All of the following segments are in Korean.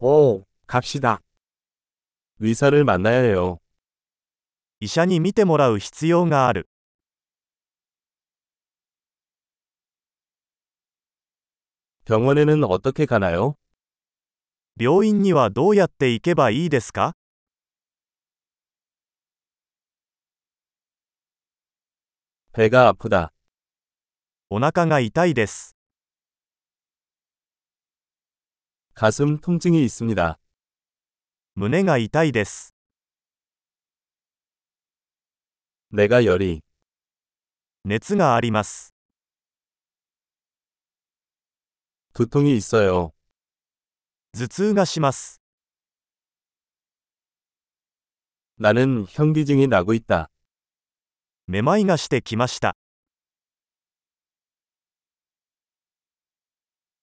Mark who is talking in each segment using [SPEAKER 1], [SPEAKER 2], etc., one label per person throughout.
[SPEAKER 1] 오, 갑시다.
[SPEAKER 2] 의사를 만나야 해요.
[SPEAKER 3] 医者に診てもらう必要がある。
[SPEAKER 2] 병원에는 어떻게 가나요?
[SPEAKER 3] 病院にはどうやって行けばいいですか
[SPEAKER 2] 배가 아프다.
[SPEAKER 3] お腹が痛いです。
[SPEAKER 2] 가슴 통증이 있습니다.
[SPEAKER 3] 胸が痛いです。
[SPEAKER 2] 내가 열이,
[SPEAKER 3] 熱があります。
[SPEAKER 2] 두통이 있어요.
[SPEAKER 3] 頭痛がします。
[SPEAKER 2] 나는 현기증이 나고 있다.
[SPEAKER 3] めまいがしてきました。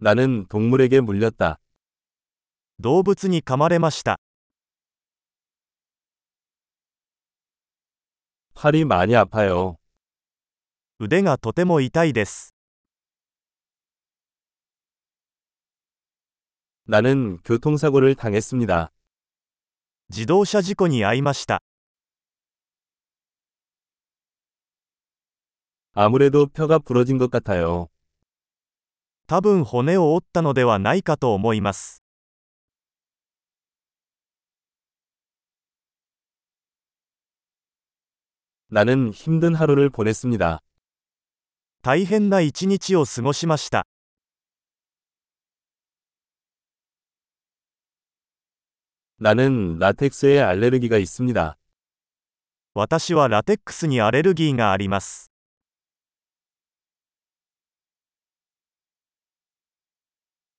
[SPEAKER 2] 나는 동물에게 물렸다.
[SPEAKER 3] 動物に噛まれました。
[SPEAKER 2] 팔이 많이 아파요.
[SPEAKER 3] 腕がとても痛いです。
[SPEAKER 2] 나는 교통사고를 당했습니다.
[SPEAKER 3] 自動車事故に遭いました。
[SPEAKER 2] 아무래도 뼈가 부러진 것 같아요.
[SPEAKER 3] 多分骨を折ったのではないかと思います。
[SPEAKER 2] 나는 힘든 하루를 보냈습니다.
[SPEAKER 3] 大変な一日を過ごしました。
[SPEAKER 2] 나는 라텍스에 알레르기가 있습니다.
[SPEAKER 3] 私はラテックスにアレルギーがあります。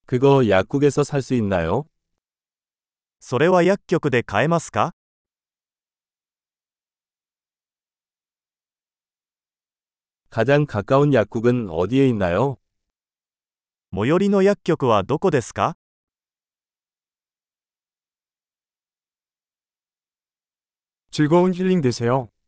[SPEAKER 2] 그거 약국에서 살 수 있나요?
[SPEAKER 3] それは薬局で買えますか
[SPEAKER 2] 가장 가까운 약국은 어디에 있나요?
[SPEAKER 3] 最寄りの薬局はどこですか
[SPEAKER 1] 즐거운 힐링 되세요.